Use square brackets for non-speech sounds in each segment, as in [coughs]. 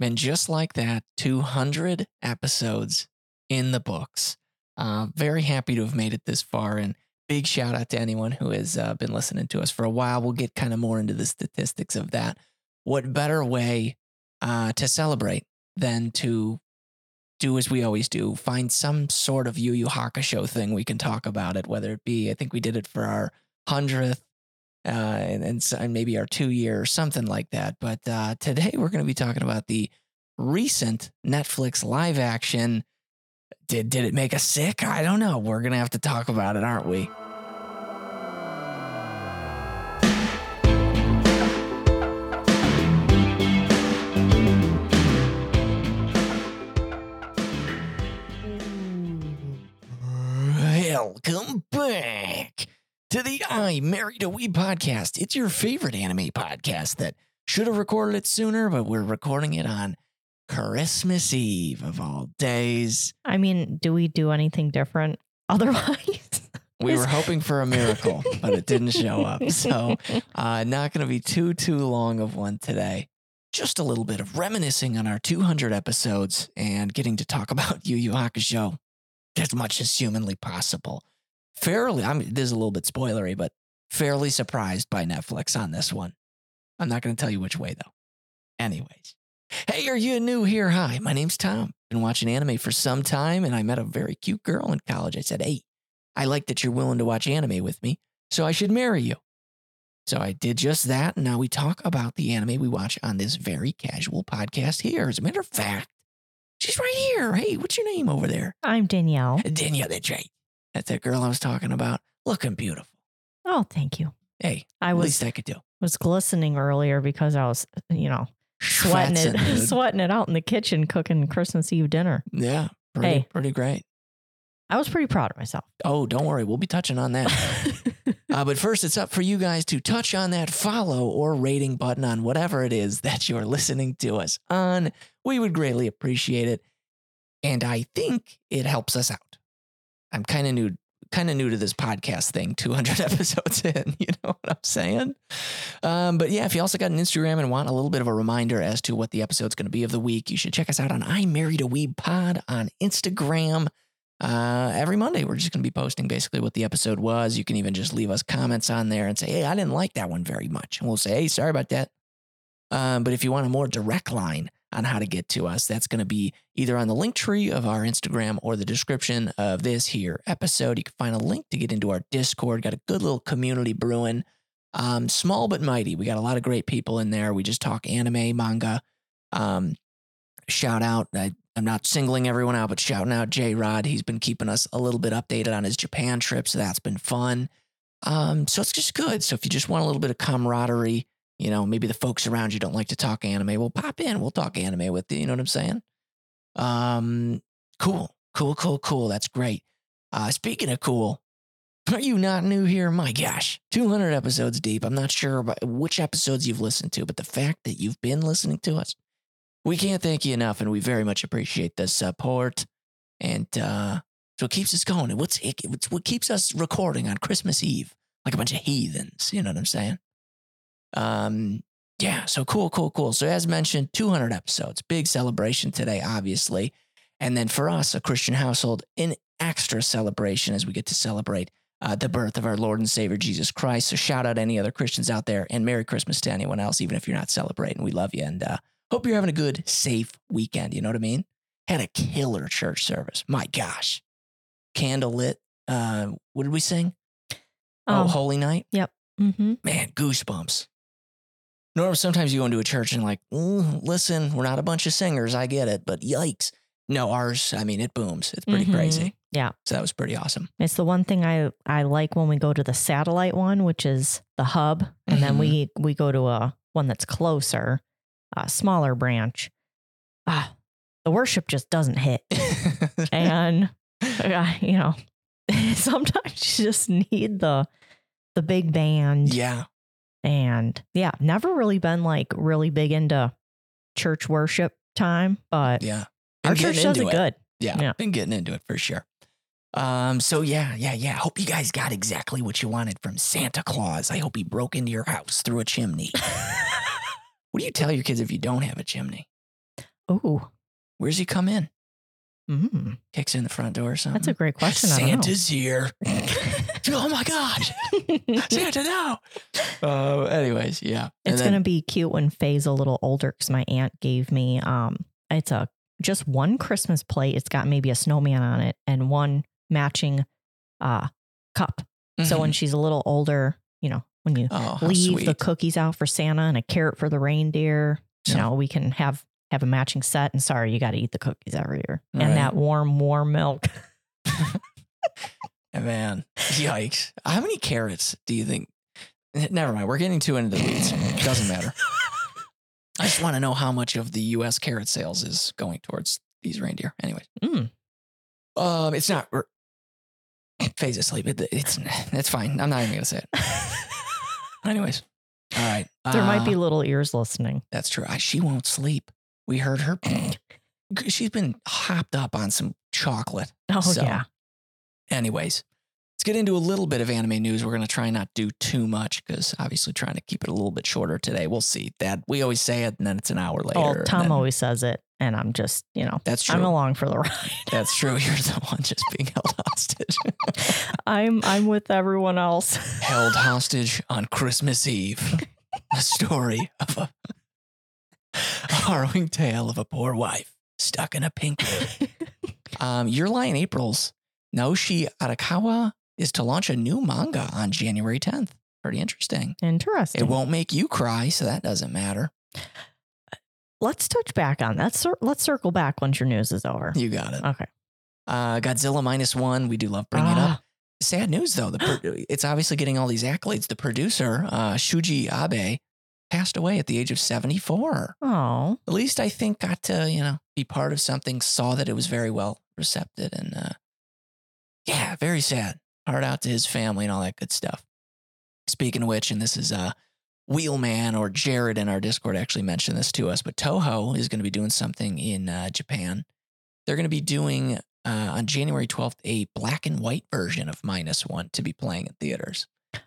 And just like that, 200 episodes in the books. Uh, very happy to have made it this far. And big shout out to anyone who has uh, been listening to us for a while. We'll get kind of more into the statistics of that. What better way uh, to celebrate than to do as we always do find some sort of Yu Yu Hakusho thing we can talk about it, whether it be, I think we did it for our 100th uh, and, and, and maybe our two year or something like that. But uh, today we're going to be talking about the recent Netflix live action. Did, did it make us sick? I don't know. We're going to have to talk about it, aren't we? Welcome back to the I Married a Weeb podcast. It's your favorite anime podcast that should have recorded it sooner, but we're recording it on Christmas Eve of all days. I mean, do we do anything different [laughs] otherwise? We were [laughs] hoping for a miracle, but it didn't show up. So, [laughs] uh, not going to be too, too long of one today. Just a little bit of reminiscing on our 200 episodes and getting to talk about Yu Yu Hakusho as much as humanly possible. Fairly, I mean, this is a little bit spoilery, but fairly surprised by Netflix on this one. I'm not going to tell you which way though. Anyways, hey, are you new here? Hi, my name's Tom. Been watching anime for some time, and I met a very cute girl in college. I said, hey, I like that you're willing to watch anime with me, so I should marry you. So I did just that, and now we talk about the anime we watch on this very casual podcast here. As a matter of fact, she's right here. Hey, what's your name over there? I'm Danielle. Danielle, that's right. That's that girl I was talking about. Looking beautiful. Oh, thank you. Hey, I at was least I could do. was glistening earlier because I was, you know, sweating it, dude. [laughs] sweating it out in the kitchen cooking Christmas Eve dinner. Yeah, pretty, Hey. pretty great. I was pretty proud of myself. Oh, don't worry. We'll be touching on that. [laughs] Uh, but first, it's up for you guys to touch on that follow or rating button on whatever it is that [laughs] you're listening to us on. We would greatly appreciate it. And I think it helps us out. I'm kind of new, kind of new to this podcast thing, 200 [laughs] episodes in. You know what I'm saying? Um, but yeah, if you also got an Instagram and want a little bit of a reminder as to what the episode's going to be of the week, you should check us out on I Married a Weeb Pod on Instagram. Uh, every Monday, we're just going to be posting basically what the episode was. You can even just leave us comments on there and say, hey, I didn't like that one very much. And we'll say, hey, sorry about that. Um, but if you want a more direct line on how to get to us, that's going to be either on the link tree of our Instagram or the description of this here episode. You can find a link to get into our Discord. Got a good little community brewing. Um, small but mighty. We got a lot of great people in there. We just talk anime, manga. Um, shout out. I, I'm not singling everyone out, but shouting out J Rod. He's been keeping us a little bit updated on his Japan trip, so that's been fun. Um, so it's just good. So if you just want a little bit of camaraderie, you know, maybe the folks around you don't like to talk anime, well, pop in. We'll talk anime with you. You know what I'm saying? Um, cool, cool, cool, cool. That's great. Uh, speaking of cool, are you not new here? My gosh, 200 episodes deep. I'm not sure about which episodes you've listened to, but the fact that you've been listening to us, we can't thank you enough, and we very much appreciate the support. And uh, so it keeps us going. And what's it, it's what keeps us recording on Christmas Eve like a bunch of heathens. You know what I'm saying? Um, yeah. So cool, cool, cool. So as mentioned, 200 episodes, big celebration today, obviously. And then for us, a Christian household, an extra celebration as we get to celebrate uh, the birth of our Lord and Savior Jesus Christ. So shout out any other Christians out there, and Merry Christmas to anyone else, even if you're not celebrating. We love you, and uh, hope you're having a good, safe weekend. You know what I mean? Had a killer church service. My gosh, candlelit. Uh, what did we sing? oh, Um, Holy Night. Yep mhm. Man, goosebumps. Norm, sometimes you go into a church and like, "Mm, listen, we're not a bunch of singers. I get it, but yikes. No, ours. I mean, it booms. It's pretty Mhm. crazy. Yeah. So that was pretty awesome. It's the one thing I, I like when we go to the satellite one, which is the hub, and then Mhm. we we go to a one that's closer, a smaller branch. Ah, the worship just doesn't hit, and [laughs] uh, you know, [laughs] sometimes you just need the the big band. yeah. And yeah, never really been like really big into church worship time, but Yeah. our Been church getting does it good. Yeah, Yeah. Been getting into it for sure. Um, so yeah, yeah, yeah. Hope you guys got exactly what you wanted from Santa Claus. I hope he broke into your house through a chimney. [laughs] what do you tell your kids if you don't have a chimney? Oh, Where's he come in? Mm, Kicks in the front door or something. that's a great question. I don't. Santa's here. [laughs] oh my God. Santa, no. Uh, anyways, yeah. And It's then- gonna be cute when Faye's a little older because my aunt gave me um it's a just one Christmas plate. It's got maybe a snowman on it and one matching uh cup. So when Mhm. she's a little older, you know, when you oh, leave sweet. the cookies out for Santa and a carrot for the reindeer, you Yeah. know, we can have have a matching set. And sorry, you got to eat the cookies every year and that warm, warm milk. [laughs] Man, yikes. How many carrots do you think? Never mind. We're getting too into the weeds. Doesn't matter. [laughs] I just want to know how much of the U.S. carrot sales is going towards these reindeer. Anyways, Mm. um, it's not. Faye's asleep. It, it's it's fine. I'm not even gonna say it. [laughs] Anyways, all right. there might Uh, be little ears listening. That's true. I, she won't sleep. We heard her. She's been hopped up on some chocolate. Oh, so- yeah. Anyways, let's get into a little bit of anime news. We're going to try not do too much because obviously trying to keep it a little bit shorter today. We'll see. That we always say it and then it's an hour later. Oh, Tom then- always says it. And I'm just, you know, That's true. I'm along for the ride. That's true. [laughs] You're the one just being held hostage. I'm I'm with everyone else. held [laughs] hostage on Christmas Eve. [laughs] A story of a, a [laughs] harrowing tale of a poor wife stuck in a pink room. [laughs] Um, Your Lie in April's Naoshi Arakawa is to launch a new manga on January 10th. Pretty interesting. Interesting. It won't make you cry, so that doesn't matter. Let's touch back on that. Cir- let's circle back once your news is over. You got it. Okay. Uh, Godzilla minus one. We do love bringing it up. Ah, Sad news though. The pro- [gasps] it's obviously getting all these accolades. The producer, uh, Shuji Abe, passed away at the age of 74. Oh, At least I think got to you know be part of something. Saw that it was very well received, and uh, yeah, very sad. Heart out to his family and all that good stuff. Speaking of which, and this is uh, Wheelman or Jared in our Discord actually mentioned this to us, but Toho is going to be doing something in uh, Japan. They're going to be doing uh, on January 12th a black and white version of Minus One to be playing in theaters.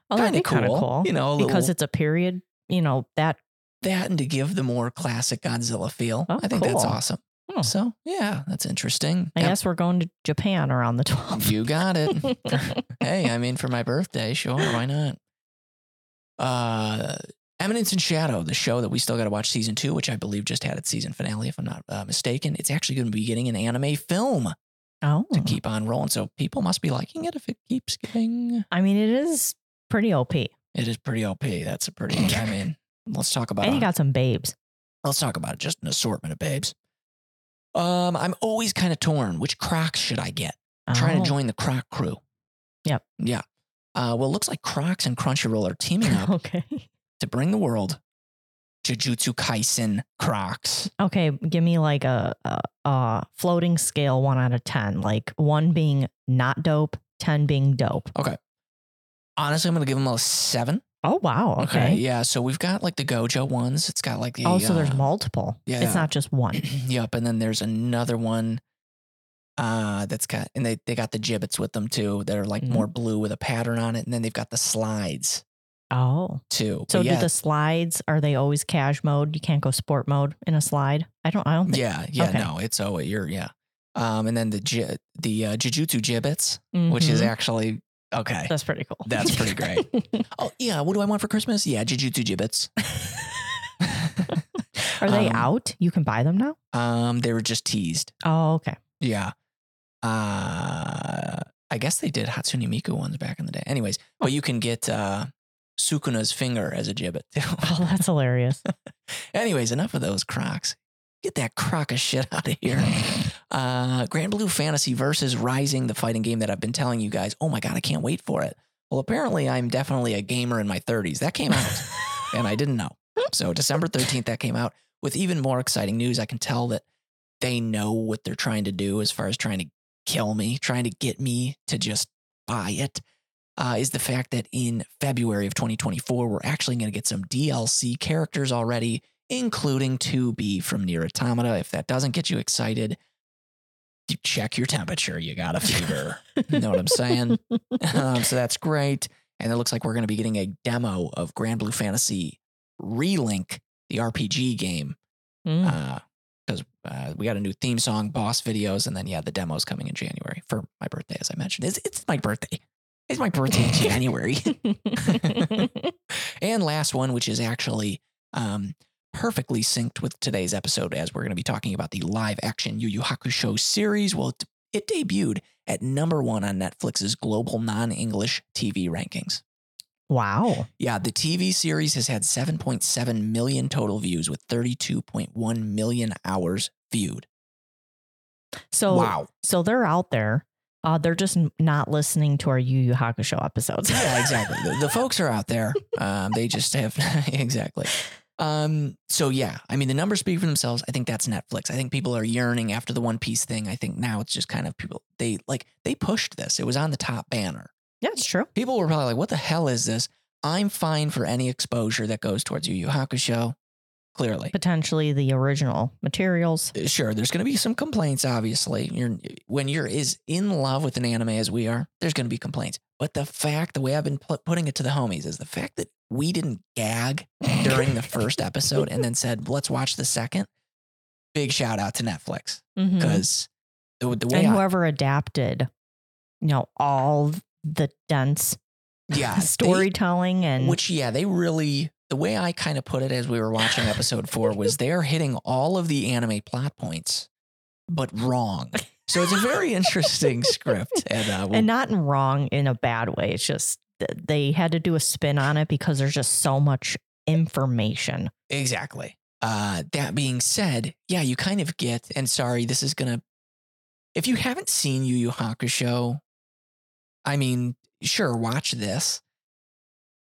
oh kind of cool. you know, a because little- it's a period. You know that. that and to give the more classic Godzilla feel. Oh, I think that's awesome. Oh. So yeah, that's interesting. I Yep, guess we're going to Japan around the 12th. you got it. [laughs] [laughs] hey, I mean, for my birthday, sure, why not? Uh, Eminence in Shadow, the show that we still got to watch season two, which I believe just had its season finale, if I'm not uh, mistaken. It's actually going to be getting an anime film oh, to keep on rolling. So people must be liking it if it keeps getting. I mean, it is pretty OP. It is pretty OP. That's a pretty. I [coughs] mean, let's talk about. it. And you got some babes. let's talk about it. Just an assortment of babes. Um, I'm always kind of torn. Which Crocs should I get? I'm trying Oh. to join the Croc crew. Yep. Yeah. Uh, well, it looks like Crocs and Crunchyroll are teaming [laughs] up Okay. to bring the world Jujutsu Kaisen Crocs. Okay. Give me like a, a, a floating scale one out of 10, like one being not dope, 10 being dope. Honestly, I'm going to give them a seven. Oh, wow. Okay. Yeah. So we've got like the Gojo ones. It's got like the. oh, so there's uh, multiple. yeah. It's not just one. [clears throat] yep. And then there's another one uh, that's got, and they, they got the Jibbitz with them too that are like Mhm. more blue with a pattern on it. And then they've got the slides Oh. too. So But do yeah, the slides, are they always cash mode? You can't go sport mode in a slide? I don't, I don't think. yeah, yeah, okay. no, it's oh, you're yeah. Um, and then the the uh, Jujutsu Jibbitz, which is Mhm. actually okay. That's pretty cool. That's pretty [laughs] great. Oh yeah, what do I want for Christmas? Yeah, Jujutsu Jibbitz. [laughs] Are they Um, out? You can buy them now? Um, they were just teased. Oh, okay. Yeah. Uh, I guess they did Hatsune Miku ones back in the day. Anyways, but you can get uh, Sukuna's finger as a Jibbit too. Oh, that's hilarious. [laughs] Anyways, enough of those Crocs. Get that crock of shit out of here. [laughs] Uh, Granblue Fantasy versus Rising, the fighting game that I've been telling you guys. Oh my god, I can't wait for it. Well, apparently I'm definitely a gamer in my 30s. That came out, [laughs] and I didn't know. So December 13th, that came out. With even more exciting news, I can tell that they know what they're trying to do as far as trying to kill me, trying to get me to just buy it. Uh, is the fact that in February of 2024, we're actually going to get some DLC characters already including 2B from Nier Automata. If that doesn't get you excited, you check your temperature. You got a fever. you know what I'm saying? [laughs] Um, so that's great. And it looks like we're going to be getting a demo of Granblue Fantasy Relink, the RPG game, Mm. uh, because uh, we got a new theme song, boss videos, and then yeah, the demos coming in January for my birthday, as I mentioned. It's, it's my birthday. It's my birthday in [laughs] January. [laughs] and last one, which is actually um, perfectly synced with today's episode, as we're going to be talking about the live action Yu Yu Hakusho series. Well, it, it debuted at number one on Netflix's global non English TV rankings. wow. Yeah, the TV series has had 7.7 million total views with 32.1 million hours viewed. So wow. so they're out there. Uh, they're just not listening to our Yu Yu Hakusho episodes. Yeah, exactly. [laughs] the, the folks are out there. Um, they just have [laughs] exactly. Um, so yeah, I mean the numbers speak for themselves. I think that's Netflix. I think people are yearning after the One Piece thing. I think now it's just kind of people they like they pushed this. It was on the top banner. yeah, it's true. People were probably like, "What the hell is this?" I'm fine for any exposure that goes towards Yu Yu Hakusho. Clearly, Potentially the original materials. Uh, sure there's going to be some complaints obviously. You're when you're as in love with an anime as we are there's going to be complaints. But the fact the way i've been pu- putting it to the homies is the fact that we didn't gag during the first episode and then said let's watch the second. Big shout out to netflix. Mm-hmm. Because the, the way and I, whoever adapted, you know, all the dense yeah they- [laughs] storytelling and which yeah they really the way i kind of put it as we were watching episode four was [laughs] they're hitting all of the anime plot points but wrong so it's a very interesting script and uh, we'll and not wrong in a bad way. It's just they had to do a spin on it because there's just so much information. Exactly. Uh, that being said, yeah, you kind of get, and sorry, this is gonna. If you haven't seen Yu Yu Hakusho, I mean, sure, watch this,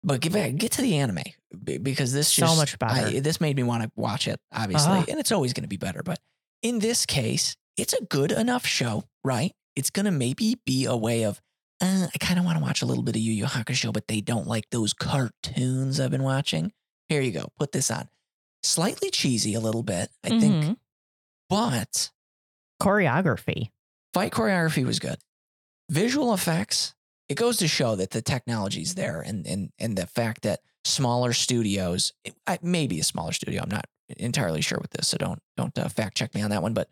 but get back, get to the anime because this So just much better. I, this made me want to watch it, obviously, Uh-huh. and it's always going to be better. But in this case, it's a good enough show, right? It's gonna maybe be a way of. Uh, I kind of want to watch a little bit of Yu Yu Hakusho, but they don't like those cartoons I've been watching. Here you go. Put this on. Slightly cheesy a little bit, I think, Mhm. but choreography. fight choreography was good. Visual effects, it goes to show that the technology's there and and and the fact that smaller studios, maybe a smaller studio, I'm not entirely sure with this, so don't don't uh, fact check me on that one, but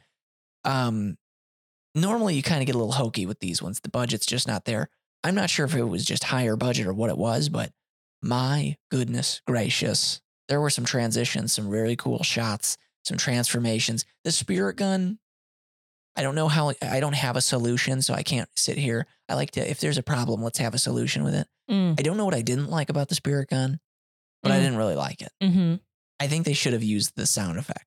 um normally you kind of get a little hokey with these ones. The budget's just not there. I'm not sure if it was just higher budget or what it was, but my goodness gracious, there were some transitions, some really cool shots, some transformations. The spirit gun, I don't know how, I don't have a solution, so I can't sit here. I like to, if there's a problem, let's have a solution with it. Mm. I don't know what I didn't like about the spirit gun, but I Mm. didn't really like it. hmm I think they should have used the sound effect.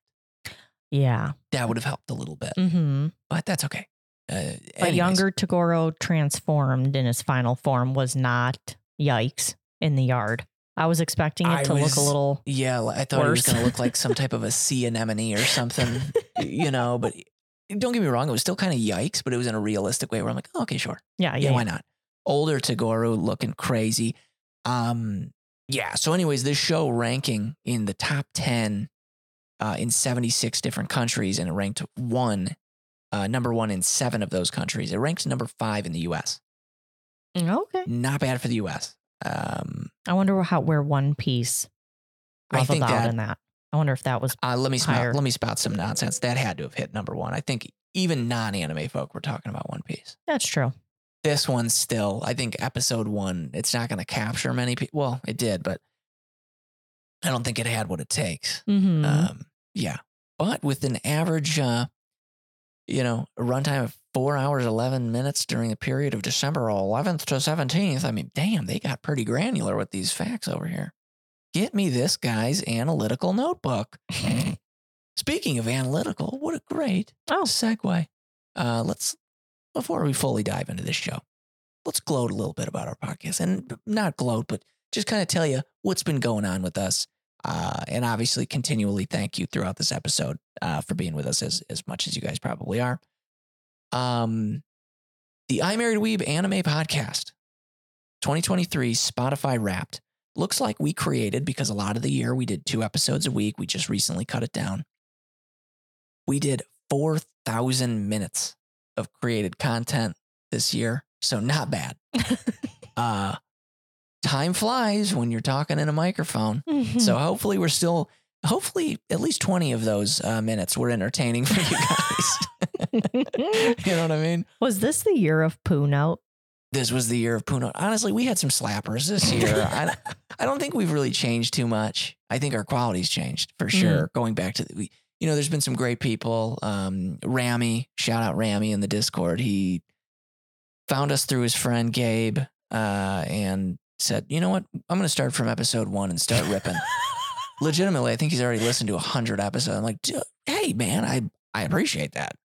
Yeah. That would have helped a little bit, hmm but that's okay. Uh, But younger Toguro transformed in his final form was not yikes in the yard. I was expecting it I to look a little. Yeah, I thought it was going to look like some type of a sea [laughs] anemone or something, you know. But don't get me wrong, it was still kind of yikes, but it was in a realistic way where I'm like, oh, okay, sure, Yeah, yeah, yeah. why not? Older Toguro looking crazy. Um, yeah. So, anyways, this show ranking in the top ten uh, in 76 different countries, and it ranked one, uh, number one in seven of those countries. It ranks number five in the U.S. Mm, Okay. Not bad for the U.S. Um, I wonder how where One Piece I think out that in that. I wonder if that was Uh, let me spout, let me spout some nonsense. That had to have hit number one. I think even non-anime folk were talking about One Piece. that's true. This one's still, I think, episode one. It's not going to capture many people. Well, it did, but I don't think it had what it takes. hmm Um, yeah, but with an average, uh, you know, runtime of four hours eleven minutes during the period of December eleventh to seventeenth. I mean, damn, they got pretty granular with these facts over here. Get me this guy's analytical notebook. Speaking of analytical, what a great Oh. segue. Uh, let's before we fully dive into this show, let's gloat a little bit about our podcast, and not gloat, but just kind of tell you what's been going on with us. Uh, and obviously, continually thank you throughout this episode uh, for being with us as as much as you guys probably are. Um, the I Married Weeb Anime Podcast, 2023 Spotify Wrapped. Looks like we created because a lot of the year we did two episodes a week. We just recently cut it down. We did 4,000 minutes of created content this year. So not bad. [laughs] uh, time flies when you're talking in a microphone. So hopefully we're still hopefully at least 20 of those uh, minutes were entertaining for you guys. [laughs] you know what I mean? Was this the year of poo note? This was the year of Puno. Honestly, we had some slappers this year. [laughs] I, I don't think we've really changed too much. I think our quality's changed for sure. Going back to the, we, you know, there's been some great people. Um, Rami, shout out Rami in the Discord. He found us through his friend Gabe uh, and said, you know what? I'm going to start from episode one and start ripping. [laughs] Legitimately, I think he's already listened to a hundred episodes. I'm like, hey man, I I appreciate that.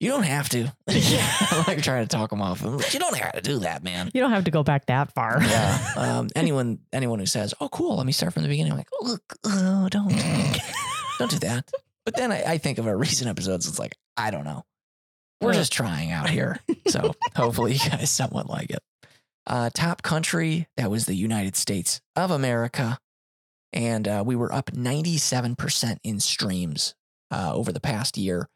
You don't have to. [laughs] I'm like trying to talk them off. I'm like, you don't have to do that, man. You don't have to go back that far. Yeah. [laughs] Um, anyone anyone who says, "Oh, cool, let me start from the beginning," I'm like, "Oh, look, oh, don't [laughs] don't do that." But then I, I think of our recent episodes. It's like I don't know. We're just trying out here, so hopefully you guys somewhat like it. Uh, top country that was the United States of America, and uh, we were up 97 percent in streams uh, over the past year,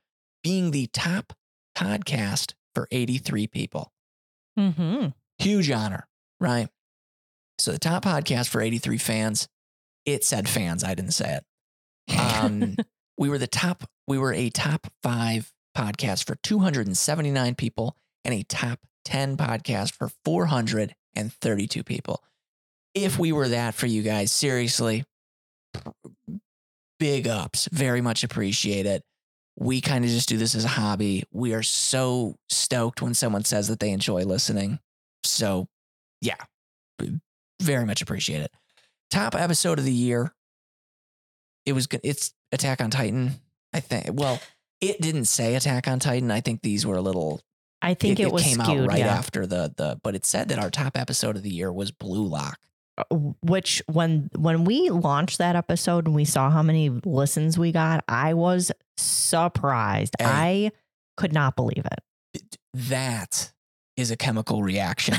being the top podcast for 83 people mm-hmm. huge honor, right? So the top podcast for 83 fans, it said fans, I didn't say it. Um, [laughs] we were the top, we were a top five podcast for 279 people and a top 10 podcast for 432 people. If we were that for you guys, seriously, big ups, very much appreciate it. We kind of just do this as a hobby. We are so stoked when someone says that they enjoy listening. So, yeah, very much appreciate it. Top episode of the year. It was good. It's Attack on Titan. I think. Well, it didn't say Attack on Titan. I think these were a little. I think it, was came skewed, out right yeah. after the the. But it said that our top episode of the year was Blue Lock. Uh, Which when when we launched that episode and we saw how many listens we got, I was surprised. Hey. I could not believe it. That is a chemical reaction.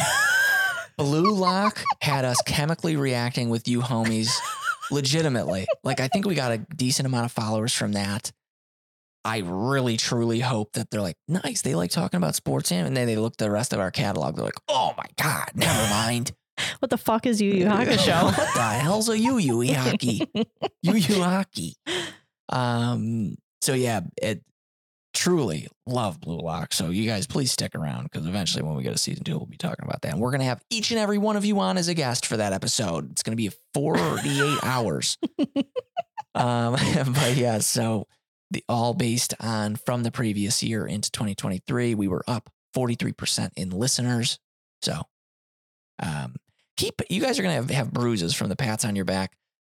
[laughs] Blue Lock had us chemically reacting with you homies legitimately. Like I think we got a decent amount of followers from that. I really truly hope that they're like, nice. They like talking about sports and then they look at the rest of our catalog. They're like, oh my God, never mind. What the fuck is Yu Yu [laughs] Hakusho? what the hell's a Yu Yu [laughs] hockey? Yu Yu hockey. Um, so yeah, it truly love Blue Lock. So you guys please stick around because eventually when we get to season two, we'll be talking about that. And we're gonna have each and every one of you on as a guest for that episode. It's gonna be 48 [laughs] hours. Um, but yeah, so the all based on from the previous year into 2023, we were up 43% in listeners. So um keep you guys are gonna have, have bruises from the pats on your back.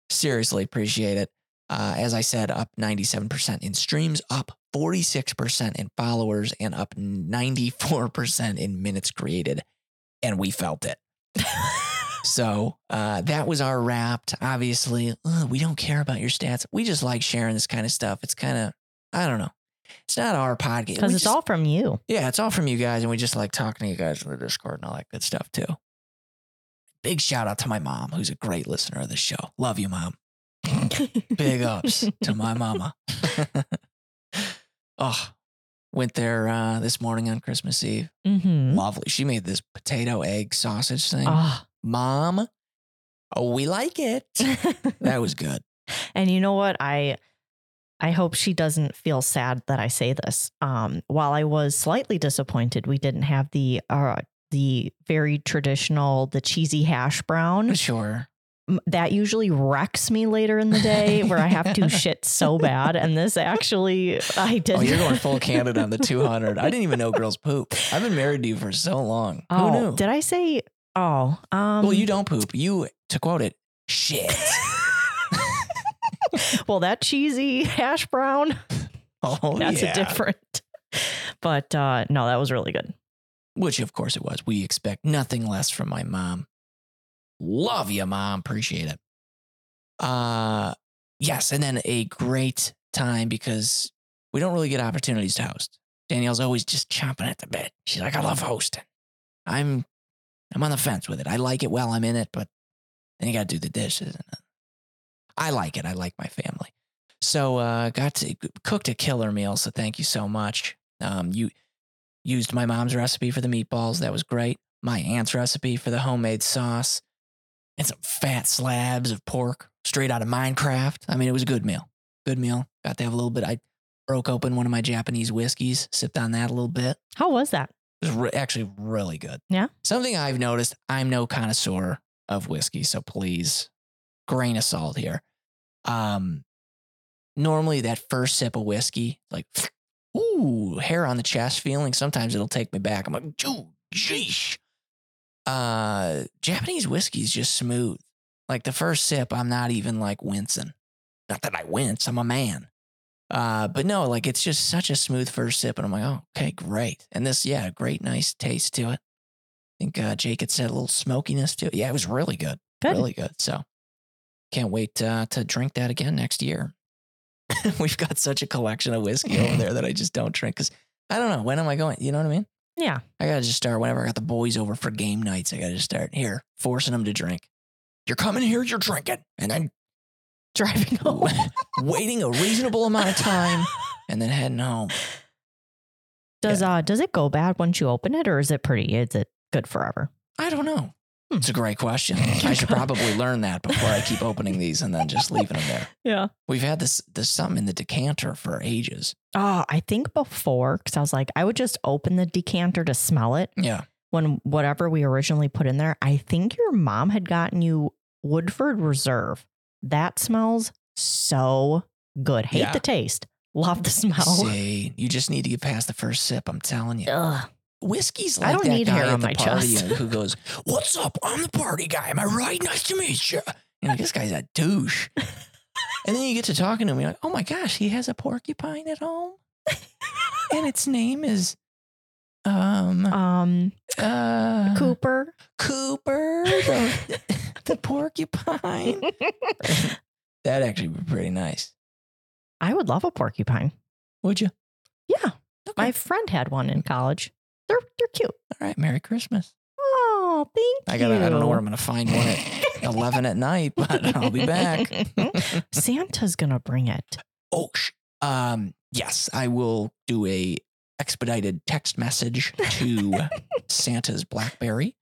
Seriously, appreciate it. Uh, as I said, up 97% in streams, up 46% in followers, and up 94% in minutes created. And we felt it. [laughs] so uh, that was our wrapped. Obviously, ugh, we don't care about your stats. We just like sharing this kind of stuff. It's kind of, I don't know. It's not our podcast. Because it's just- all from you. yeah, it's all from you guys, and we just like talking to you guys in the Discord and all that good stuff too. Big shout out to my mom, who's a great listener of the show. Love you, mom. [laughs] Big ups to my mama. [laughs] oh, went there uh, this morning on Christmas Eve. hmm Lovely. She made this potato egg sausage thing. Ah. Mom, oh, we like it. That was good. [laughs] and you know what? I I hope she doesn't feel sad that I say this. Um, while I was slightly disappointed we didn't have the uh the very traditional the cheesy hash brown Sure. that usually wrecks me later in the day [laughs] where I have to shit so bad and this actually I did Oh, you're going full [laughs] candid on the 200. I didn't even know girls poop. I've been married to you for so long. Oh, Who knew? did I say oh um well, you don't poop. You, to quote it, shit. [laughs] well that cheesy hash brown Oh, that's yeah. a different but uh no that was really good Which, of course, it was. We expect nothing less from my mom. Love you, mom. Appreciate it. Uh, yes, and then a great time because we don't really get opportunities to host. Danielle's always just chomping at the bit. She's like, I love hosting. I'm, I'm on the fence with it. I like it while I'm in it, but then you got to do the dishes. And I like it. I like my family. So, uh, got to cooked a killer meal. So thank you so much. Um, you used my mom's recipe for the meatballs. That was great. My aunt's recipe for the homemade sauce. and some fat slabs of pork straight out of Minecraft. I mean, it was a good meal. Good meal. Got to have a little bit. I broke open one of my Japanese whiskeys, sipped on that a little bit. How was that? It was re- actually really good. Yeah? Something I've noticed, I'm no connoisseur of whiskey, so please, grain of salt here. Um, normally that first sip of whiskey, like, [sniffs] ooh, hair on the chest feeling. Sometimes it'll take me back. I'm like, geesh. Uh, Japanese whiskey is just smooth. Like the first sip, I'm not even like wincing. Not that I wince, I'm a man. Uh, but no, like it's just such a smooth first sip, and I'm like, oh, okay, great. And this, yeah, great, nice taste to it. I think uh, Jake had said a little smokiness to it. Yeah, it was really good, Good. really good. So can't wait uh, to drink that again next year. [laughs] We've got such a collection of whiskey over there that I just don't drink because I don't know when am I going. You know what I mean? Yeah. I gotta just start whenever I got the boys over for game nights. I gotta just start here forcing them to drink. You're coming here, you're drinking, and then [laughs] Driving home. [laughs] waiting a reasonable amount of time and then heading home. Does uh does it go bad once you open it or is it pretty? Is it good forever? I don't know. It's a great question. I should probably learn that before I keep opening these and then just leaving them there. [laughs] Yeah. We've had this this something in the decanter for ages. Oh, I think before, because I was like, I would just open the decanter to smell it Yeah. when whatever we originally put in there. I think your mom had gotten you Woodford Reserve. That smells so good. Hate Yeah. the taste. Love the smell. See, you just need to get past the first sip. I'm telling you. Ugh. Whiskey's I like don't that need guy hair at on the my party chest. who goes, [laughs] "What's up? I'm the party guy. Am I right? Nice to meet you." You know, this guy's a douche. [laughs] and then you get to talking to him. You're like, "Oh my gosh, he has a porcupine at home, [laughs] and its name is um Um, uh Cooper. Cooper, the, the porcupine." That'd actually be pretty nice. I would love a porcupine. Would you? Yeah. Okay. My friend had one in college. They're they're cute. All right. Merry Christmas. Oh, thank I got. to I don't know where I'm gonna find one at [laughs] eleven at night, but [laughs] I'll be back. [laughs] Santa's gonna bring it. Oh, sh- um, yes, I will do a expedited text message to Santa's BlackBerry,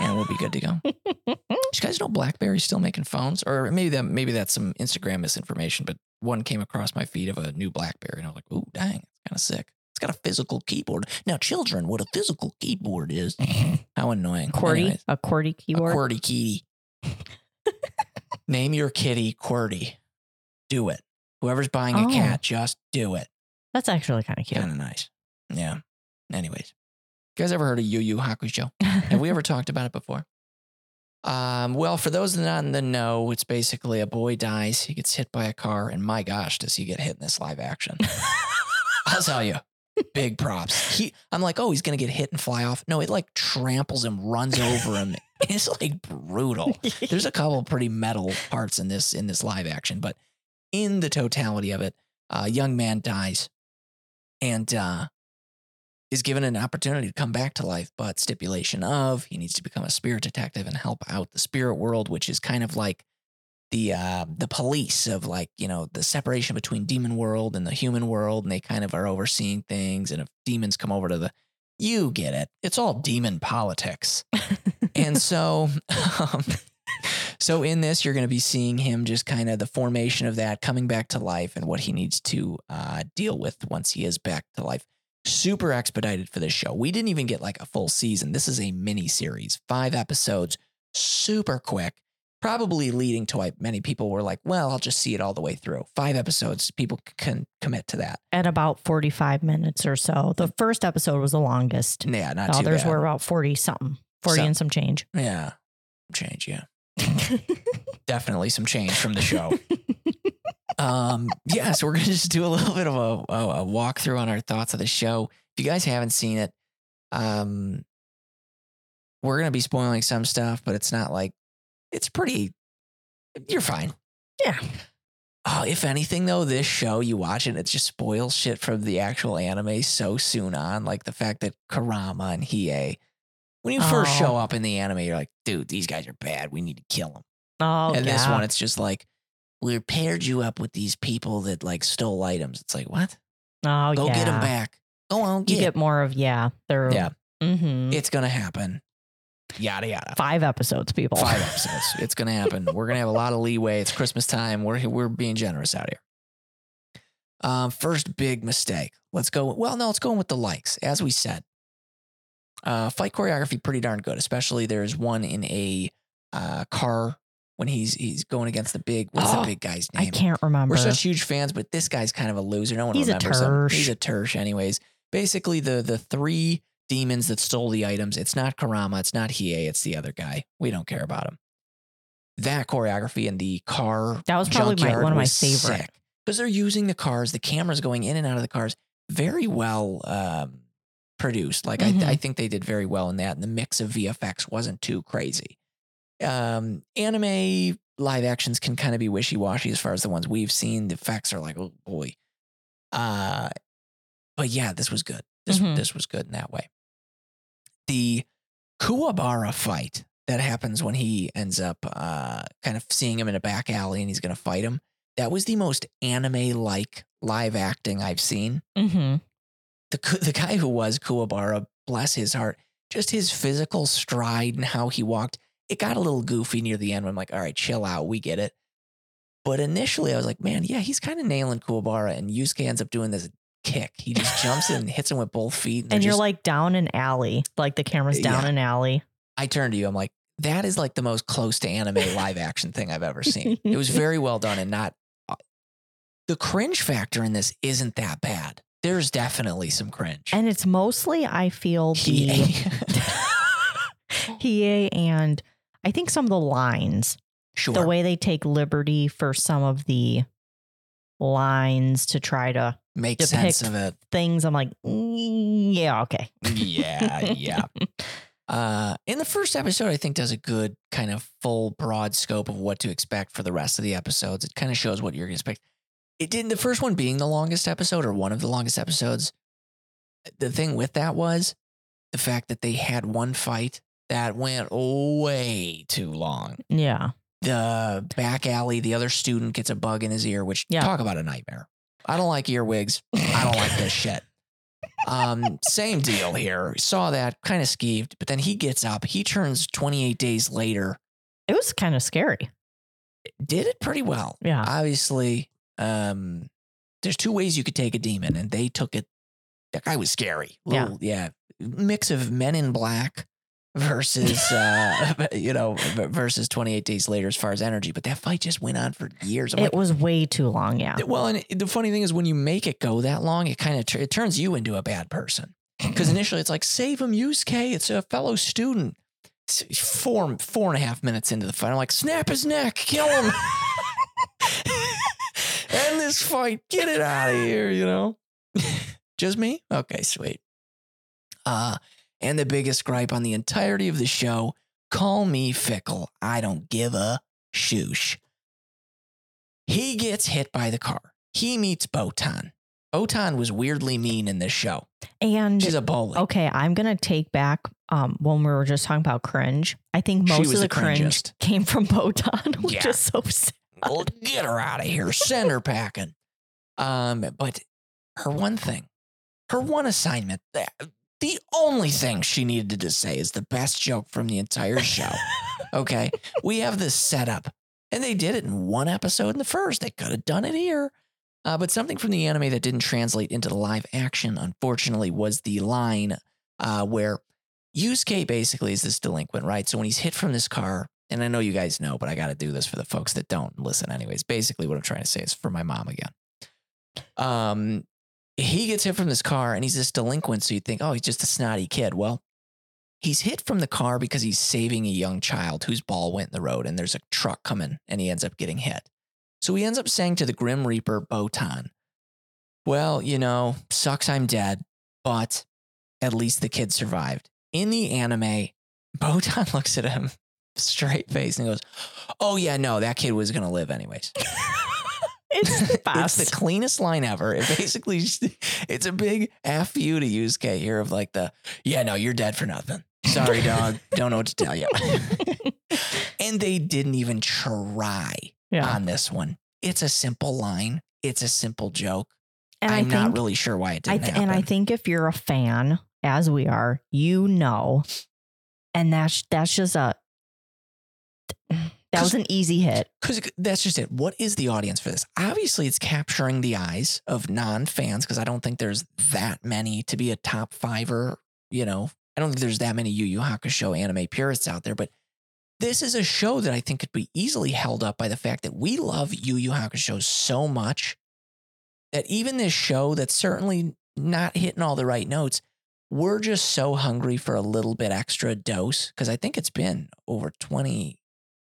and we'll be good to go. You guys know BlackBerry's still making phones, or maybe that maybe that's some Instagram misinformation, but one came across my feed of a new BlackBerry, and I was like, "Ooh, dang, it's kind of sick." It's got a physical keyboard. Now, children, what a physical keyboard is. [laughs] How annoying. QWERTY, Anyways, a QWERTY keyboard. a QWERTY kitty. [laughs] Name your kitty QWERTY. Do it. Whoever's buying a Oh. cat, just do it. That's actually kind of cute. Kind of nice. Yeah. Anyways, you guys ever heard of Yu Yu Hakusho? Have we ever [laughs] talked about it before? Um, well, for those that are not in the know, it's basically a boy dies, he gets hit by a car, and my gosh, does he get hit in this live action? I'll tell you, big props. He, I'm like, oh, he's gonna get hit and fly off. No, it like tramples him, runs over him. [laughs] It's like brutal. There's a couple pretty metal parts in this in this live action, but in the totality of it, a young man dies and uh, is given an opportunity to come back to life, but stipulation of he needs to become a spirit detective and help out the spirit world, which is kind of like the uh, the police of like you know the separation between demon world and the human world, and they kind of are overseeing things. And if demons come over to the, you get it, it's all demon politics. And [laughs] so um, so in this you're going to be seeing him just kind of the formation of that coming back to life and what he needs to uh, deal with once he is back to life. Super expedited for this show. We didn't even get like a full season. This is a mini series five episodes. Super quick probably leading to why many people were like well i'll just see it all the way through five episodes people can commit to that At about 45 minutes or so. The first episode was the longest. yeah not The others bad. were about 40 something, 40 So- and some change. yeah change yeah [laughs] definitely some change from the show [laughs] um yeah so we're gonna just do a little bit of a, a, a walkthrough on our thoughts of the show if you guys haven't seen it um we're gonna be spoiling some stuff but it's not like it's pretty you're fine Yeah. oh if anything though this show you watch it it just spoils shit from the actual anime so soon on like the fact that kurama and hiei when you first Oh. show up in the anime you're like dude these guys are bad we need to kill them Oh, and yeah. this one, it's just like, we paired you up with these people that like stole items. It's like, what? oh, Go yeah. get them back. Go on, You get. get more of, yeah. They're, Yeah. hmm It's gonna happen. Yada yada. Five episodes, people. Five episodes. It's gonna happen. We're gonna have a lot of leeway. It's Christmas time. We're we're being generous out here. Um, first big mistake. Let's go. Well, no, let's go with the likes. As we said, uh, fight choreography pretty darn good. Especially there's one in a uh, car when he's he's going against the big. What's the Oh, big guy's name? I can't remember. We're such huge fans, but this guy's kind of a loser. No one He's a remembers him. tersh. He's a tersh, anyways. Basically, the the three demons that stole the items. It's not Kurama. It's not Hiei. It's the other guy. We don't care about him. That choreography and the car. That was probably my, one of my favorite. because they're using the cars. The cameras going in and out of the cars. Very well um, produced. Like Mhm. I, I think they did very well in that. And the mix of VFX wasn't too crazy. Um, anime live actions can kind of be wishy washy as far as the ones we've seen. The effects are like, oh boy. Uh, but yeah, this was good. This Mhm. this was good in that way. The Kuwabara fight that happens when he ends up uh, kind of seeing him in a back alley and he's going to fight him. That was the most anime like live acting I've seen. hmm The the guy who was Kuwabara, bless his heart, just his physical stride and how he walked. It got a little goofy near the end. When I'm like, all right, chill out, we get it. But initially, I was like, man, yeah, he's kind of nailing Kuwabara, and Yusuke ends up doing this kick. He just jumps in and hits him with both feet. And they're you're just- like down an alley, like the camera's down Yeah. an alley. I turn to you. I'm like, that is like the most close to anime live action thing I've ever seen. It was [laughs] very well done and not. uh, The cringe factor in this isn't that bad. There's definitely some cringe. And it's mostly, I feel, the [laughs] He- Hiei and I think some of the lines, sure. the way they take liberty for some of the lines to try to Make sense of it. things. I'm like, mm, yeah, okay. Yeah, yeah. [laughs] Uh, in the first episode, I think does a good kind of full broad scope of what to expect for the rest of the episodes. It kind of shows what you're going to expect. It didn't. The first one being the longest episode or one of the longest episodes. The thing with that was the fact that they had one fight that went way too long. Yeah. The back alley, the other student gets a bug in his ear, which Yeah. talk about a nightmare. I don't like earwigs. I don't like this shit. Um, same deal here. Saw that kind of skeeved, but then he gets up. He turns 28 days later. It was kind of scary. Did it pretty well. Yeah. Obviously, um, there's two ways you could take a demon, and they took it. That guy was scary. Yeah. Yeah. Mix of Men in Black versus, [laughs] uh, [laughs] you know, versus 28 days later as far as energy. But that fight just went on for years. I'm it like, was way too long. Yeah. well, and the funny thing is, when you make it go that long, it kind of it turns you into a bad person. [clears throat] Because initially, it's like save him, Yusuke It's a fellow student. Four four and a half minutes into the fight, I'm like, snap his neck, kill him, [laughs] end this fight, get it out of here. You know, just me. Okay, sweet. Uh, and the biggest gripe on the entirety of the show: call me fickle. I don't give a shoosh. He gets hit by the car. He meets Botan. Botan was weirdly mean in this show. And She's a bully. okay, I'm gonna take back um when we were just talking about cringe. I think most of the cringe came from Botan, [laughs] which Yeah. is so sad. Well, get her out of here. Send her packing. Um, but her one thing, her one assignment, the, only thing she needed to say is the best joke from the entire show. [laughs] Okay. we have this setup, and they did it in one episode in the first. They could have done it here. Uh, but something from the anime that didn't translate into the live action, unfortunately, was the line uh, where Yusuke basically is this delinquent, right? So when he's hit from this car, and I know you guys know, but I got to do this for the folks that don't listen, anyways. Basically, what I'm trying to say is for my mom again. Um, he gets hit from this car, and he's this delinquent. So you think, oh, he's just a snotty kid. Well, he's hit from the car because he's saving a young child whose ball went in the road, and there's a truck coming, and he ends up getting hit. So he ends up saying to the Grim Reaper, Botan, Well, you know, sucks I'm dead, but at least the kid survived. In the anime, [laughs] Botan looks at him [laughs] straight face and goes, Oh, yeah, no, that kid was going to live anyways. [laughs] It's the [laughs] it's the cleanest line ever. It basically, [laughs] it's a big F you to Yusuke here of like the, yeah, no, you're dead for nothing. Sorry, dog. [laughs] Don't know what to tell you. and they didn't even try yeah. on this one. It's a simple line. It's a simple joke. and I'm I not really sure why it didn't th- happen. and I think if you're a fan, as we are, you know and that's that's just a that was an easy hit. Because that's just it. What is the audience for this? Obviously, it's capturing the eyes of non fans because I don't think there's that many to be a top fiver. You know, I don't think there's that many Yu Yu Hakusho anime purists out there, but this is a show that I think could be easily held up by the fact that we love Yu Yu Hakusho so much that even this show that's certainly not hitting all the right notes, we're just so hungry for a little bit extra dose because I think it's been over 20,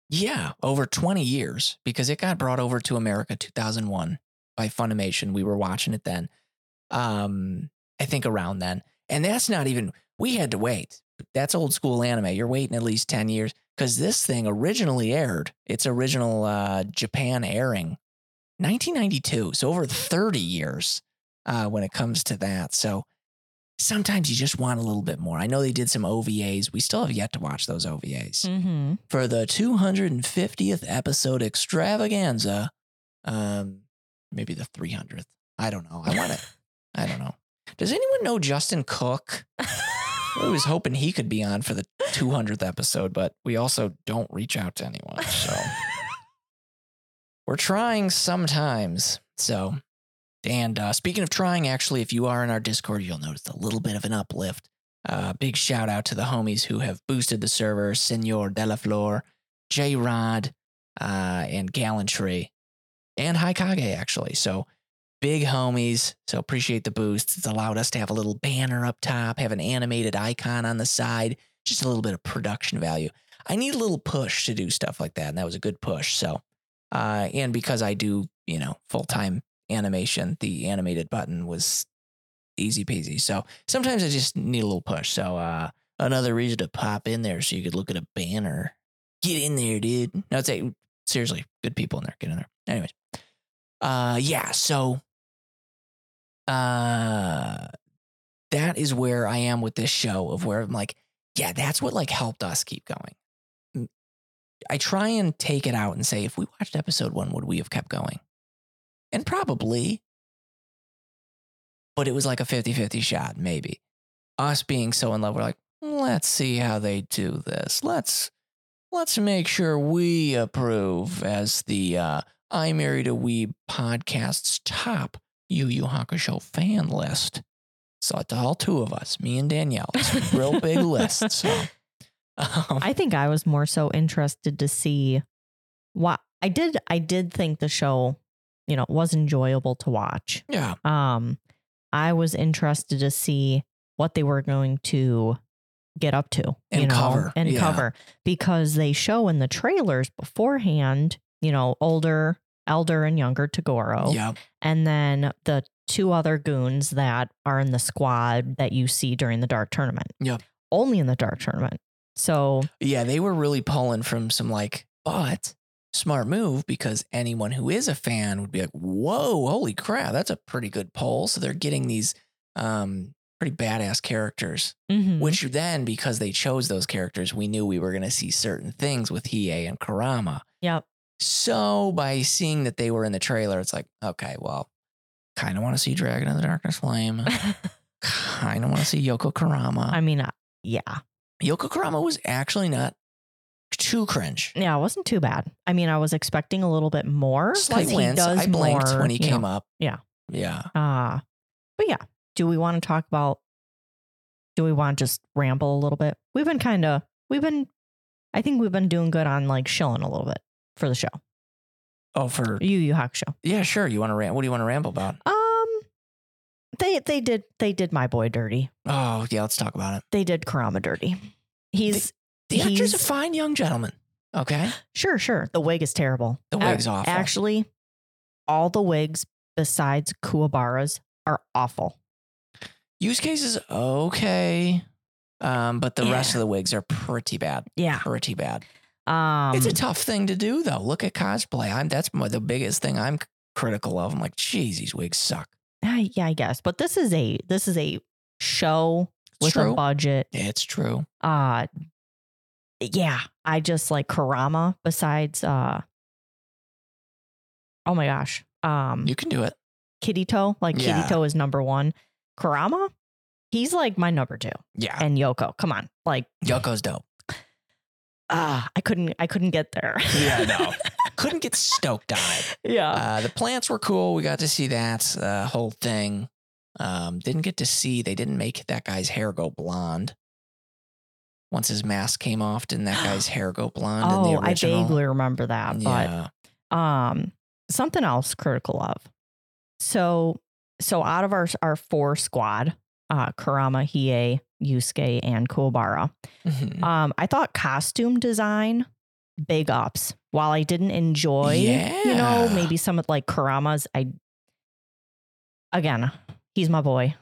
yeah, over 20 years because it got brought over to America 2001 by Funimation. We were watching it then. Um, I think around then. And that's not even, we had to wait. That's old school anime. You're waiting at least 10 years because this thing originally aired, its original uh, Japan airing, 1992. So over 30 years uh, when it comes to that. So sometimes you just want a little bit more. I know they did some OVAs. We still have yet to watch those OVAs. Mm-hmm. For the 250th episode extravaganza, um, maybe the 300th. I don't know. I want it. I don't know. Does anyone know Justin Cook? I was [laughs] hoping he could be on for the 200th episode, but we also don't reach out to anyone. So [laughs] we're trying sometimes. So, and uh, speaking of trying, actually, if you are in our Discord, you'll notice a little bit of an uplift. Uh, big shout out to the homies who have boosted the server Senor Delaflor, J Rod, uh, and Gallantry, and Haikage, actually. So, big homies. So, appreciate the boosts. It's allowed us to have a little banner up top, have an animated icon on the side, just a little bit of production value. I need a little push to do stuff like that. And that was a good push. So, uh, and because I do, you know, full time animation, the animated button was easy peasy. So sometimes I just need a little push. So, uh, another reason to pop in there so you could look at a banner. Get in there, dude. No, it's a, seriously, good people in there. Get in there. Anyways, uh, yeah. So, uh, that is where I am with this show of where I'm like, yeah, that's what like helped us keep going. I try and take it out and say, if we watched episode one, would we have kept going? And probably, but it was like a 50 50 shot, maybe. Us being so in love, we're like, let's see how they do this. Let's let's make sure we approve as the uh, I Married a Weeb podcast's top Yu Yu Hakusho fan list. So it's all two of us, me and Danielle. It's a real big list. So [laughs] um, I think I was more so interested to see what I did. I did think the show, you know, it was enjoyable to watch. yeah, Um, I was interested to see what they were going to get up to, you And know, cover, and yeah. cover because they show in the trailers beforehand, you know, older, elder, and younger Toguro, yeah, and then the two other goons that are in the squad that you see during the dark tournament. Yeah. only in the dark tournament. So yeah. They were really pulling from some like, but smart move because anyone who is a fan would be like, whoa, holy crap, that's a pretty good poll. So they're getting these um, pretty badass characters mhm. which then because they chose those characters we knew we were going to see certain things with hiei and kurama yep, so by seeing that they were in the trailer it's like okay well kind of want to see dragon of the darkness flame. [laughs] Kind of want to see yoko kurama I mean, uh, yeah, yoko kurama was actually not too cringe yeah, it wasn't too bad. I mean, I was expecting a little bit more slight wins i blinked more, when he came know, up yeah. yeah Uh, but yeah, do we want to talk about? Do we want to just ramble a little bit? We've been kind of, we've been, I think we've been doing good on like shilling a little bit for the show. oh for Yu Yu Hakusho. yeah sure you want to ram- what do you want to ramble about Um, they they did they did my boy dirty. oh yeah let's talk about it They did Kurama dirty. He's the actor's a fine young gentleman okay sure sure the wig is terrible. The Ac- wig's awful. Actually, all the wigs besides Kuwabara's are awful. Use cases okay, um, but the rest of the wigs are pretty bad. Yeah. Pretty bad. Um, it's a tough thing to do, though. Look at cosplay. I'm that's my, the biggest thing I'm critical of. I'm like, geez, these wigs suck. I- yeah, I guess. But this is a this is a show It's with true. a budget. It's true. Uh yeah, I just like Kurama besides uh Oh my gosh. Um You can do it. Kirito, like Yeah. Kirito is number 1. Karama, he's like my number 2. Yeah, And Yoko, come on. Like Yoko's dope. ah, I couldn't I couldn't get there. Yeah, no. [laughs] Couldn't get stoked on it. yeah. Uh, the plants were cool. We got to see that uh, whole thing. Um, didn't get to see. They didn't make that guy's hair go blonde. Once his mask came off, didn't that guy's [gasps] hair go blonde in oh, I vaguely remember that, yeah. but um something else critical of. So so out of our our four squad, uh Kurama, Hiei, Yusuke, and Kuwabara, Mhm. um, I thought costume design, big ups. While I didn't enjoy, you know, maybe some of like Kurama's, I again, he's my boy.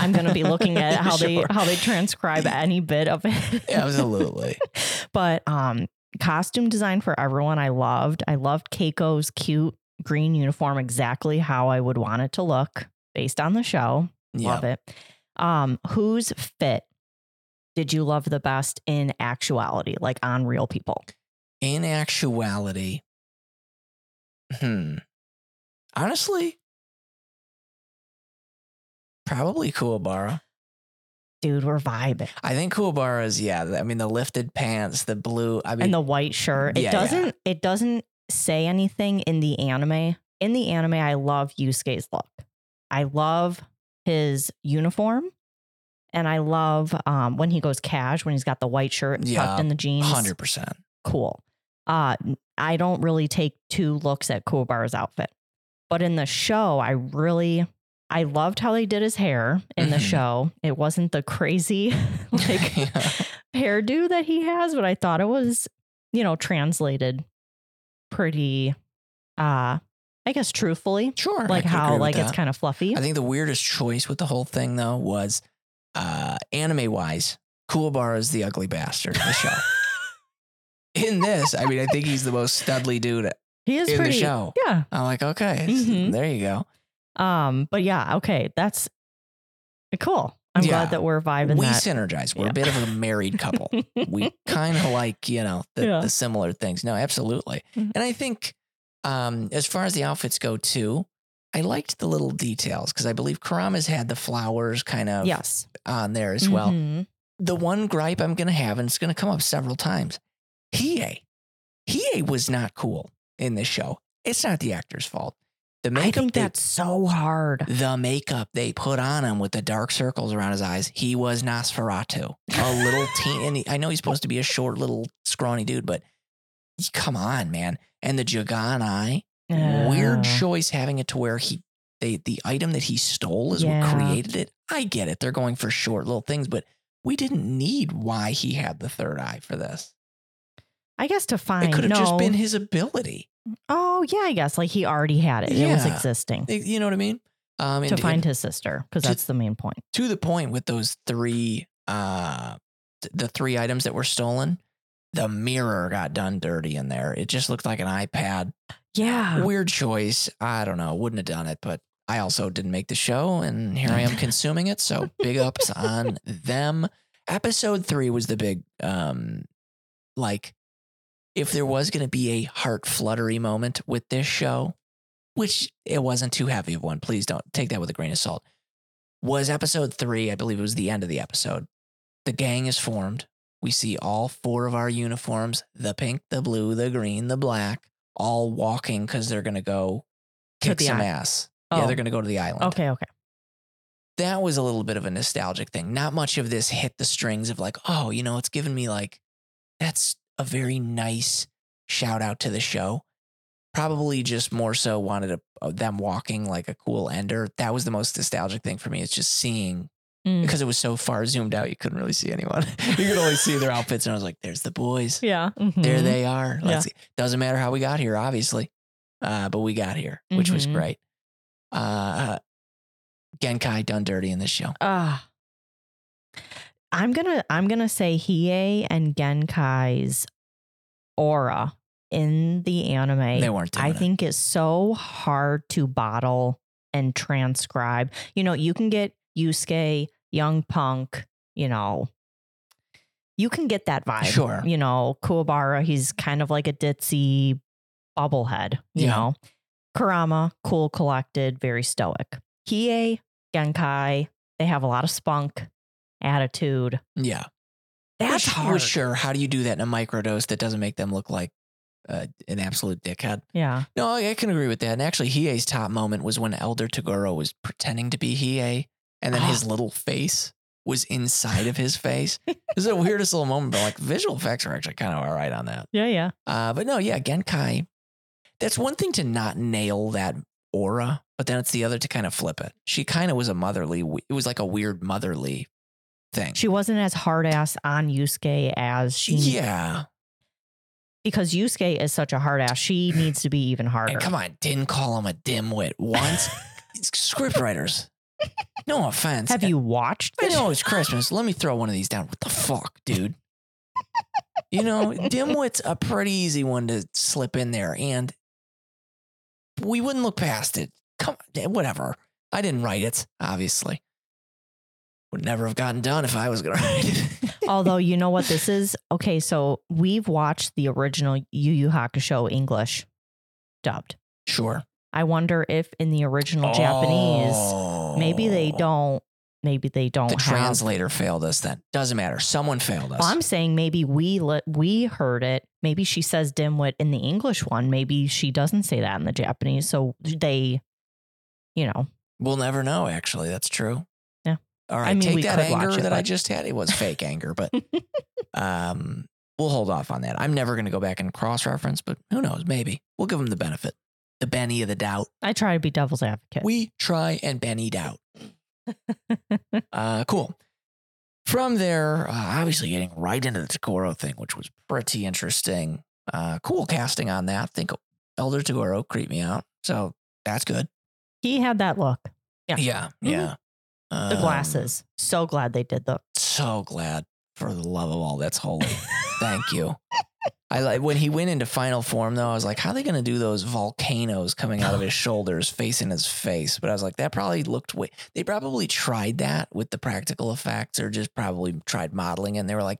I'm gonna be looking at [laughs] how Sure. they how they transcribe any bit of it. Absolutely. [laughs] but um costume design for everyone I loved. I loved Keiko's cute green uniform exactly how I would want it to look based on the show. Love it. Um whose fit did you love the best in actuality, like on real people? In actuality, hmm. Honestly, probably Kuwabara. Dude, we're vibing. I think Kuwabara's, yeah. I mean, the lifted pants, the blue. I mean, and the white shirt. It yeah, yeah. doesn't it doesn't say anything in the anime. In the anime, I love Yusuke's look. I love his uniform. And I love um, when he goes cash, when he's got the white shirt Yeah, tucked in the jeans. 100%. Cool. Uh, I don't really take two looks at Kuwabara's outfit. But in the show, I really I loved how they did his hair in the Mhm. show. It wasn't the crazy [laughs] like [laughs] Yeah. hairdo that he has, but I thought it was, you know, translated pretty uh I guess truthfully. Sure. Like how like it's kind of fluffy. I think the weirdest choice with the whole thing, though, was uh, anime wise, Kuwabara is the ugly bastard in the show. [laughs] in this, I mean, I think he's the most studly dude he is in pretty the show. Yeah. I'm like, okay, Mhm. there you go. Um, but yeah, okay, that's cool. I'm Yeah. glad that we're vibing we that. synergize. We're Yeah. a bit of a married couple. [laughs] we kind of like, you know, the, Yeah. the similar things. No, absolutely. Mhm. And I think um, as far as the outfits go, too, I liked the little details because I believe Kurama's had the flowers kind of yes. on there as well. Mhm. The one gripe I'm going to have, and it's going to come up several times Hiei. Hiei was not cool in this show. It's not the actor's fault. The makeup I think they- that's so hard. the makeup they put on him with the dark circles around his eyes, he was Nosferatu. A little [laughs] teen. And he, I know he's supposed to be a short, little, scrawny dude, but come on, man. And the Jagan eye, weird choice having it to where he, they, the item that he stole is Yeah. what created it. I get it. They're going for short little things, but we didn't need why he had the third eye for this. I guess to find It could have just been his ability. Oh yeah, I guess like he already had it. It was Yeah. existing You know what I mean? Um, to and- find and- his sister because to- that's the main point. to the point with those three uh th- the three items that were stolen the mirror got done dirty in there it just looked like an ipad Yeah. weird choice i don't know wouldn't have done it but i also didn't make the show and here i am [laughs] consuming it so big ups on them episode three was the big um like if there was going to be a heart fluttery moment with this show which it wasn't too heavy of one please don't take that with a grain of salt was episode three. I believe it was the end of the episode. The gang is formed. We see all four of our uniforms the pink, the blue, the green, the black all walking because they're going to go kick some ass. Yeah, Oh. they're going to go to the island. Okay. Okay. That was a little bit of a nostalgic thing. Not much of this hit the strings of like, oh, you know, it's given me like, that's a very nice shout out to the show. Probably just more so wanted a, uh, them walking like a cool ender. That was the most nostalgic thing for me. It's just seeing Mm. because it was so far zoomed out, you couldn't really see anyone. [laughs] you could only see their outfits, and I was like, "There's the boys. Yeah. There mhm. they are." Let's see. Doesn't matter how we got here, obviously, uh, but we got here, which was Mhm. great. Uh, Genkai done dirty in this show. Ah. I'm gonna I'm gonna say Hiei and Genkai's aura in the anime They weren't. I it. think is so hard to bottle and transcribe. You know, you can get Yusuke, young punk, you know, you can get that vibe. Sure. You know, Kuwabara, he's kind of like a ditzy bubblehead, you Yeah. know. Kurama, cool, collected, very stoic. Hiei, Genkai, they have a lot of spunk, attitude. Yeah, That's Which- hard. which, sure. How do you do that in a microdose that doesn't make them look like uh, an absolute dickhead? Yeah. No, I I can agree with that. And actually, Hiei's top moment was when Elder Toguro was pretending to be Hiei, and then his little face was inside of his face. [laughs] It was the weirdest little moment, but like visual effects are actually kind of all right on that. Yeah. Yeah. Uh, but no, yeah, Genkai. That's one thing to not nail that aura, but then it's the other to kind of flip it. She kind of was a motherly. It was like a weird motherly thing. She wasn't as hard ass on Yusuke as she yeah, because Yusuke is such a hard ass. She [sighs] needs to be even harder. and come on, didn't call him a dimwit once. [laughs] Script writers, no offense. Have you watched? I know it's Christmas. Let me throw one of these down. What the fuck, dude? you know, dimwit's a pretty easy one to slip in there, and we wouldn't look past it. Come on, whatever. I didn't write it, obviously. Would never have gotten done if I was going to write it. [laughs] Although you know what this is? Okay, so we've watched the original Yu Yu Hakusho English dubbed. sure. I wonder if in the original Japanese, maybe they Oh. don't. Maybe they don't The have. translator failed us then. Doesn't matter. Someone failed us. Well, I'm saying maybe we li- we heard it. Maybe she says dimwit in the English one. Maybe she doesn't say that in the Japanese. So they, you know, We'll never know, actually. That's true. All right. mean, take that anger it, that I just had. It was fake anger, but [laughs] um, we'll hold off on that. I'm never going to go back and cross reference, but who knows? Maybe we'll give them the benefit, the Benny of the doubt. I try to be devil's advocate. We try and Benny doubt. [laughs] uh, cool. From there, uh, obviously getting right into the Toguro thing, which was pretty interesting. Uh, cool casting on that. I think Elder Toguro creeped me out. So that's good. he had that look. Yeah. Yeah. Yeah. The Um, glasses. So glad they did the. so glad for the love of all that's holy. [laughs] Thank you. I like when he went into final form though. I was like, how are they going to do those volcanoes coming out of his [sighs] shoulders, facing his face? But I was like, that probably looked way. They probably tried that with the practical effects, or just probably tried modeling, and they were like,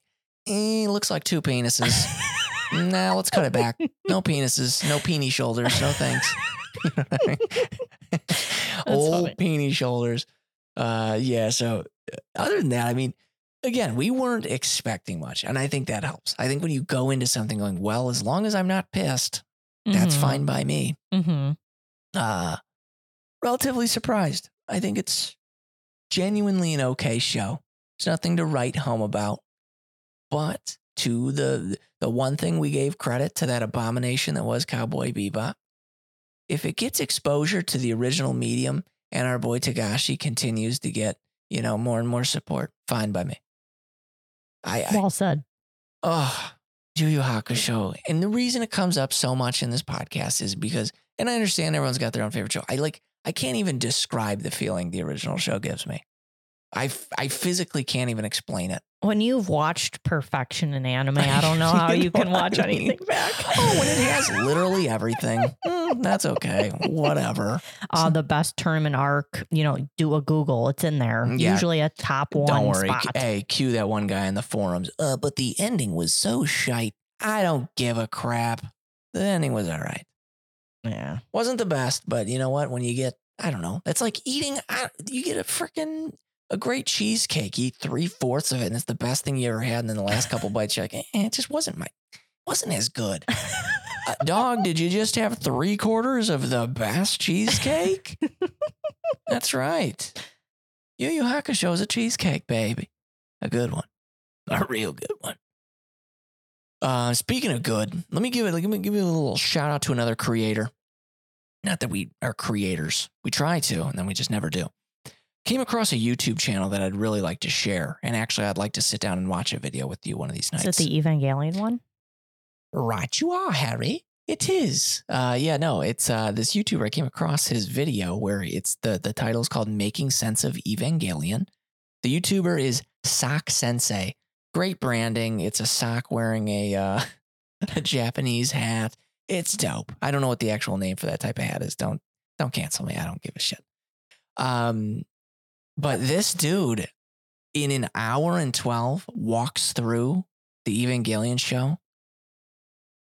eh, looks like two penises. [laughs] nah, let's cut it back. No penises, no peenie shoulders. No thanks. [laughs] Old funny. peenie shoulders. Uh, yeah. So uh, other than that, I mean, again, we weren't expecting much, and I think that helps. I think when you go into something going well, as long as I'm not pissed, that's Mhm. fine by me. Mm-hmm. Uh, relatively surprised. I think it's genuinely an okay show. It's nothing to write home about, but to the the one thing we gave credit to that abomination that was Cowboy Bebop. If it gets exposure to the original medium and our boy Togashi continues to get, you know, more and more support, fine by me. I, I Well said. Oh, Yu Yu Hakusho. And the reason it comes up so much in this podcast is because, and I understand everyone's got their own favorite show. I like, I can't even describe the feeling the original show gives me. I, f- I physically can't even explain it. When you've watched perfection in anime, [laughs] I don't know [laughs] how You you know can watch I mean? anything back. Oh, when it has literally everything, mm, [laughs] that's okay. Whatever. [laughs] uh, the best tournament arc, you know, do a Google. It's in there. Yeah. Usually a top one Don't worry. spot. Hey, cue that one guy in the forums. Uh, but the ending was so shite. I don't give a crap. The ending was all right. Yeah. wasn't the best, but you know what? When you get, I don't know, it's like eating. I- You get a freaking a great cheesecake. Eat three fourths of it, and it's the best thing you ever had. And then the last couple [laughs] bites, you're like, eh, it just wasn't my, wasn't as good. [laughs] Uh, dog, did you just have three quarters of the best cheesecake? [laughs] That's right. Yu Yu Hakusho is a cheesecake, baby, a good one, a real good one. Uh, speaking of good, let me give it. Let me give you a little shout out to another creator. Not that we are creators, we try to, and then we just never do. Came across a YouTube channel that I'd really like to share, and actually, I'd like to sit down and watch a video with you one of these nights. Is it the Evangelion one? Right, you are, Harry. It is. Uh, yeah, no, it's uh, this YouTuber. I came across his video where it's the the title is called "Making Sense of Evangelion." The YouTuber is Sock Sensei. Great branding. It's a sock wearing a uh, [laughs] a Japanese hat. It's dope. I don't know what the actual name for that type of hat is. Don't don't cancel me. I don't give a shit. Um, but this dude, in an hour and twelve, walks through the Evangelion show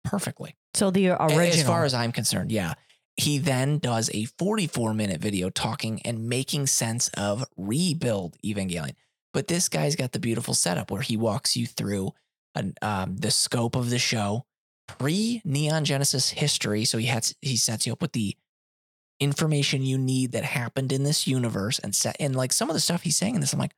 perfectly. So the original. As far as I'm concerned, yeah. He then does a 44 minute video talking and making sense of rebuild Evangelion. But this guy's got the beautiful setup where he walks you through an, um, the scope of the show, pre Neon Genesis history. So he has he sets you up with the information you need that happened in this universe, and set and like some of the stuff he's saying in this, I'm like,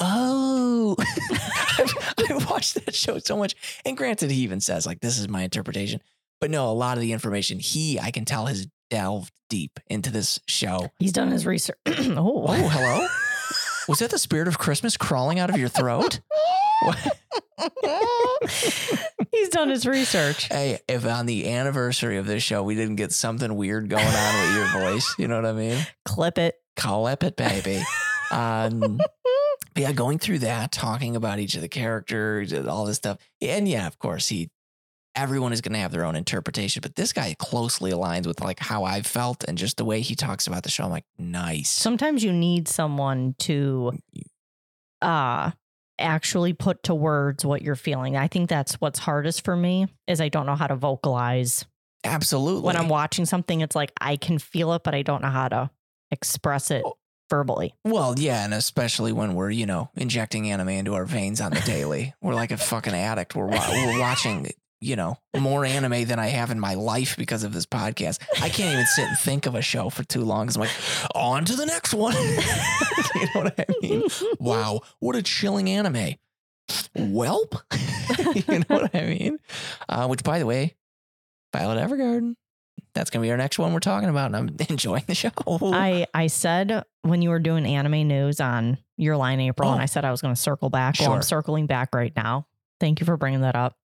oh, [laughs] I've, I've watched that show so much. And granted, he even says like this is my interpretation, but no, a lot of the information he I can tell has delved deep into this show. He's done his research. [clears throat] Oh, oh, hello. [laughs] Was that the spirit of Christmas crawling out of your throat? [laughs] He's done his research. Hey, if on the anniversary of this show we didn't get something weird going on with your voice, you know what I mean? Clip it. Call up it, baby. Um, but yeah, going through that, talking about each of the characters, and all this stuff, and yeah, of course, he. Everyone is going to have their own interpretation, but this guy closely aligns with like how I felt and just the way he talks about the show. I'm like, nice. Sometimes you need someone to uh actually put to words what you're feeling. I think that's what's hardest for me is I don't know how to vocalize. Absolutely. When I'm watching something, it's like I can feel it, but I don't know how to express it Oh. Verbally. Well, yeah, and especially when we're, you know, injecting anime into our veins on the daily. we're like a fucking addict. We're we're watching, you know, more anime than I have in my life because of this podcast. I can't even sit and think of a show for too long because I'm like, on to the next one. [laughs] you know what I mean? Wow, what a chilling anime. Welp. [laughs] you know what I mean? Uh, which, by the way, Violet Evergarden. That's gonna be our next one we're talking about, and I'm [laughs] enjoying the show. I I said when you were doing anime news on Your Lie in April, and Oh. I said I was going to circle back. Well, I'm circling back right now. Thank you for bringing that up.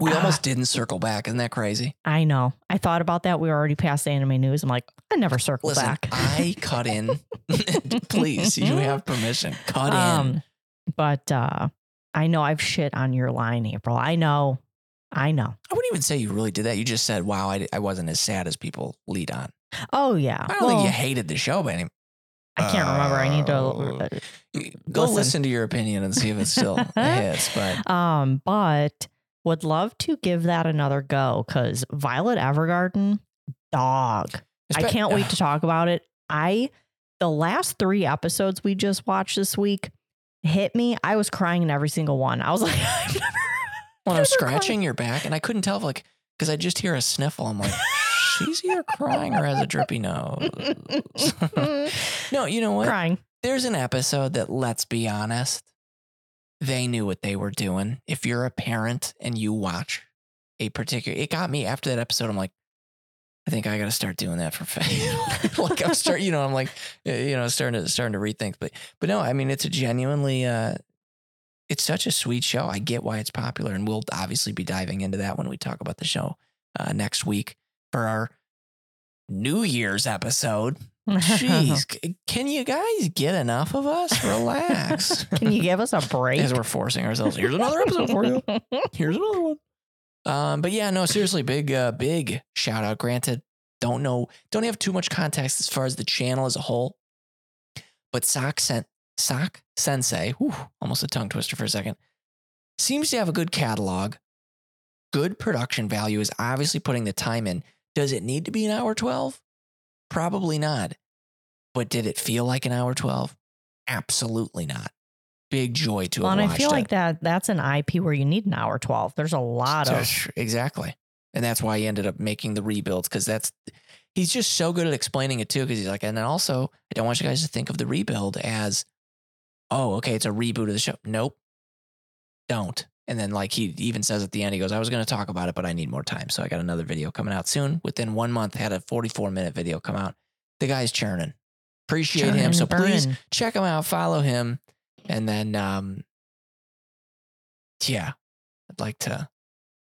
we Ah. almost didn't circle back. Isn't that crazy? I know. I thought about that. We were already past the anime news. I'm like, I never circle Listen, back. I cut in. [laughs] [laughs] Please, you have permission. Cut in. Um, but uh, I know I've shit on your Lie in April. I know. I know. I wouldn't even say you really did that. You just said, "Wow, I, I wasn't as sad as people lead on." Oh yeah. I don't Well, think you hated the show, but any- I can't remember. I need to. Uh, go Listen. listen. to your opinion and see if it still [laughs] hits. But Um, but would love to give that another go because Violet Evergarden, dog. I can't wait to talk about it. I the last three episodes we just watched this week hit me. I was crying in every single one. I was like, [laughs] I've never. When I was never cried. scratching your back, and I couldn't tell if like because I just hear a sniffle. I'm like, she's either crying or has a drippy nose. [laughs] no, you know what? crying. there's an episode that let's be honest they knew what they were doing if you're a parent and you watch a particular it got me after that episode i'm like i think i gotta start doing that for Faye. [laughs] like i'm start you know i'm like you know starting to starting to rethink but but no i mean it's a genuinely uh it's such a sweet show i get why it's popular and we'll obviously be diving into that when we talk about the show uh, next week for our new year's episode Jeez, [laughs] can you guys get enough of us? Relax. [laughs] Can you give us a break? As we're forcing ourselves. Here's another episode for you. [laughs] Here's another one. Um, but yeah, no, seriously, big, uh, big shout out. Granted, don't know, don't have too much context as far as the channel as a whole. But Sock Sen- Sock Sensei, whew, almost a tongue twister for a second, seems to have a good catalog. Good production value is obviously putting the time in. Does it need to be an hour 12? Probably not. But did it feel like an hour 12? Absolutely not. Big joy to well, have and I feel it. like that that's an IP where you need an hour 12. There's a lot of exactly. And that's why he ended up making the rebuilds because that's he's just so good at explaining it too. Because he's like, and then also, I don't want you guys to think of the rebuild as, oh, okay, it's a reboot of the show. Nope, don't. And then like he even says at the end, he goes, I was going to talk about it, but I need more time, so I got another video coming out soon. Within one month, I had a 44 minute video come out. The guy's churning. Appreciate him. So please check him out, follow him, and then um, yeah, I'd like to.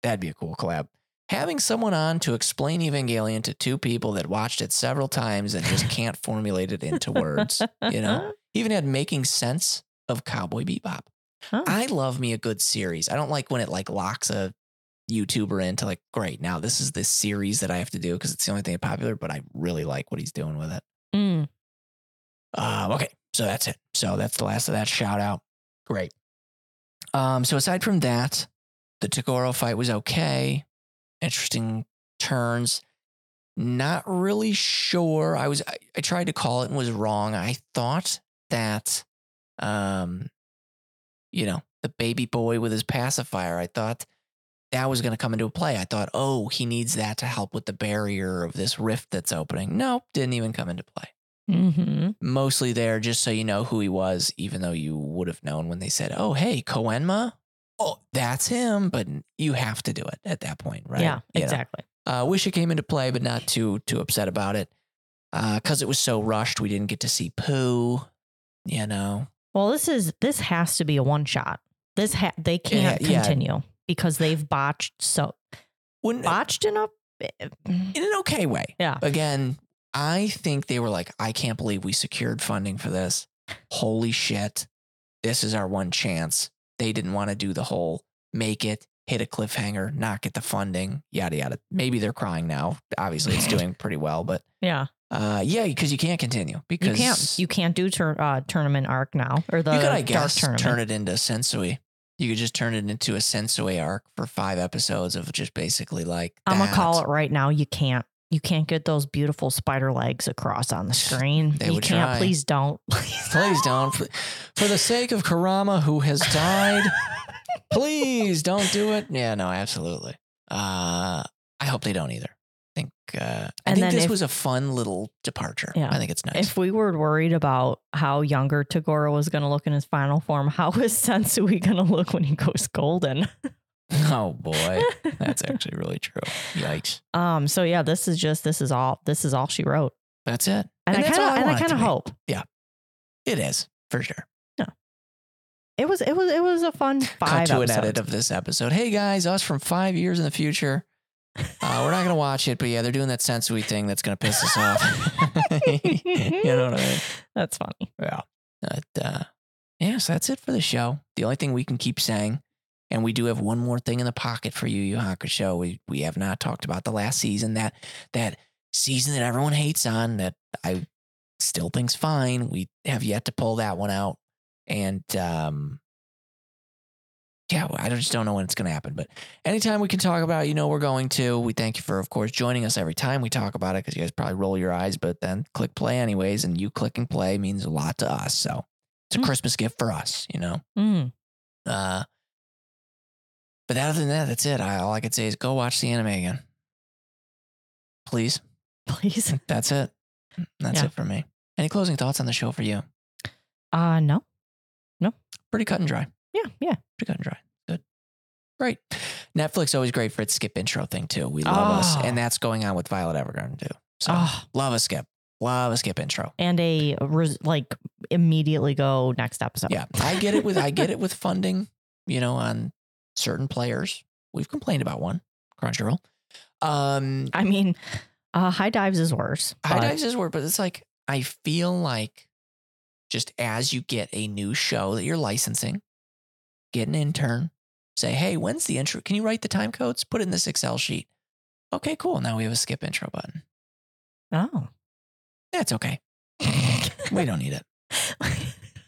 That'd be a cool collab. Having someone on to explain Evangelion to two people that watched it several times and just can't formulate it into words. You know, [laughs] even had making sense of Cowboy Bebop. Huh. I love me a good series. I don't like when it like locks a YouTuber into like, great, now this is the series that I have to do because it's the only thing popular. But I really like what he's doing with it. Mm. Um, okay, so that's it. So that's the last of that shout out. Great. Um, so aside from that, the Toguro fight was okay. Interesting turns. Not really sure. I was I, I tried to call it and was wrong. I thought that um you know, the baby boy with his pacifier. I thought that was going to come into play. I thought, oh, he needs that to help with the barrier of this rift that's opening. Nope, didn't even come into play. Mm-hmm. Mostly there just so you know who he was, even though you would have known when they said, oh, hey, Koenma. Oh, that's him, but you have to do it at that point, right? Yeah, You exactly. Uh, wish it came into play, but not too too upset about it. Uh, because it was so rushed, we didn't get to see Pooh. You know, Well, this is this has to be a one shot. This ha- they eh, can't yeah. continue because they've botched so Wouldn't, botched in a eh, eh, mm. in an okay way. Yeah. Again, I think they were like, I can't believe we secured funding for this. Holy shit. This is our one chance. They didn't want to do the whole make it, hit a cliffhanger, not get the funding, yada, yada. Maybe they're crying now. Obviously, it's doing pretty well, but yeah. uh, yeah, because you can't continue. Because You can't you can't do tur- uh, tournament arc now or the you could, I guess, tournament. turn it into Sensui. You could just turn it into a Sensui arc for five episodes of just basically like. I'm gonna call it right now. You can't. You can't get those beautiful spider legs across on the [sighs] screen. They you would can't. try. Please don't. Please, [laughs] Please don't. For, for the sake of Kurama, who has died, [laughs] please don't do it. Yeah, no, absolutely. Uh, I hope they don't either. I think uh, I And think this if- was a fun little departure. Yeah. I think it's nice. If we were worried about how younger Toguro was going to look in his final form, how is Sensui going to look when he goes golden? [laughs] [laughs] oh boy, that's actually really true. Yikes. um. So yeah, this is just this is all this is all she wrote, That's it. and, I kind of and I kind of hope it is for sure. No, it was it was it was a fun [laughs] five Cut to episodes. an edit of this episode. Hey guys, us from five years in the future. Uh, we're not gonna watch it, but yeah, they're doing that Sensui thing that's gonna piss us off. [laughs] you know what I mean? That's funny. Yeah. But, uh, yes, that's it for the show. The only thing we can keep saying, and we do have one more thing in the pocket for you, Yu Hakusho. We we have not talked about the last season that that season that everyone hates on that I still think's fine. We have yet to pull that one out, and um, yeah, I just don't know when it's going to happen. But anytime we can talk about, it, you know, we're going to. We thank you for, of course, joining us every time we talk about it because you guys probably roll your eyes, but then click play anyways, and you clicking play means a lot to us. So it's a Mm. Christmas gift for us, you know. Mm. Uh, but other than that, that's it. I, all I could say is go watch the anime again, please. [laughs] Please. [laughs] That's it. That's Yeah. it for me. Any closing thoughts on the show for you? Uh no. No. Pretty cut and dry. Yeah. Yeah. Pretty cut and dry. Good. Great. Netflix always great for its skip intro thing too. We love us, Oh. and that's going on with Violet Evergarden too. So Oh, love a skip. Love a skip intro. and a res- like immediately go next episode. Yeah, I get it with I get it with [laughs] funding. You know, on certain players, we've complained about one Crunchyroll. Um, I mean, uh, HIDIVE's is worse. High but- dives is word, but it's like I feel like just as you get a new show that you're licensing, get an intern, say, "Hey, when's the intro? Can you write the time codes? Put it in this Excel sheet." Okay, cool. Now we have a skip intro button. Oh. That's okay. [laughs] we don't need it.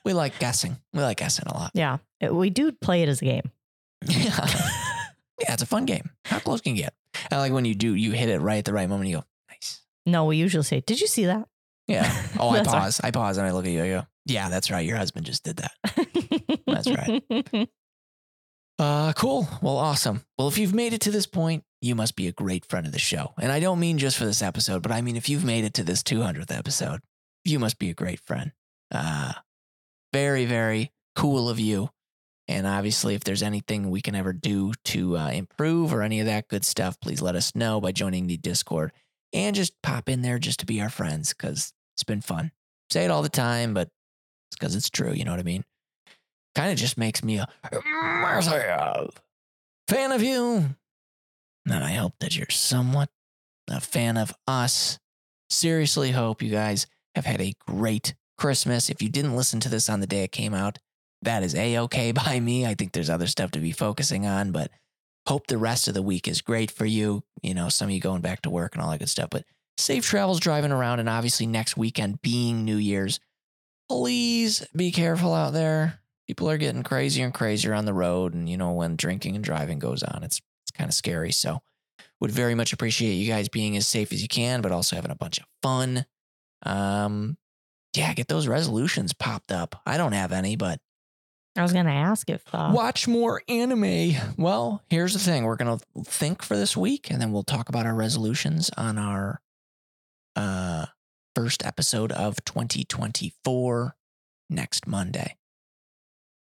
We like guessing. We like guessing a lot. yeah. It- we do play it as a game. Yeah, [laughs] yeah, it's a fun game. How close can you get? I like when you do. You hit it right at the right moment. You go, nice. No, we usually say, Did you see that? Yeah. [laughs] Oh, I That's pause. I pause and I look at you. I go, yeah, that's right. Your husband just did that. That's right. [laughs] Uh, cool. Well, awesome. Well, if you've made it to this point, you must be a great friend of the show. And I don't mean just for this episode, but I mean if you've made it to this 200th episode, you must be a great friend. Uh, very, very cool of you. And obviously, if there's anything we can ever do to uh, improve or any of that good stuff, please let us know by joining the Discord and just pop in there just to be our friends because it's been fun. Say it all the time, but it's because it's true. You know what I mean? Kind of just makes me a massive fan of you. And I hope that you're somewhat a fan of us. Seriously, hope you guys have had a great Christmas. If you didn't listen to this on the day it came out, that is a okay [laughs] by me. I think there's other stuff to be focusing on, but hope the rest of the week is great for you. You know, some of you going back to work and all that good stuff, but safe travels driving around. And obviously, next weekend being New Year's, please be careful out there. People are getting crazier and crazier on the road. And, you know, when drinking and driving goes on, it's, it's kind of scary. So, would very much appreciate you guys being as safe as you can, but also having a bunch of fun. Um, yeah, get those resolutions popped up. I don't have any, but I was gonna ask if uh, Watch more anime. Well, here's the thing. We're going to think for this week and then we'll talk about our resolutions on our uh first episode of 2024 next Monday.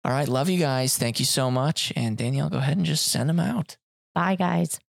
All right, love you guys. Thank you so much. And Danielle, go ahead and just send them out. bye guys.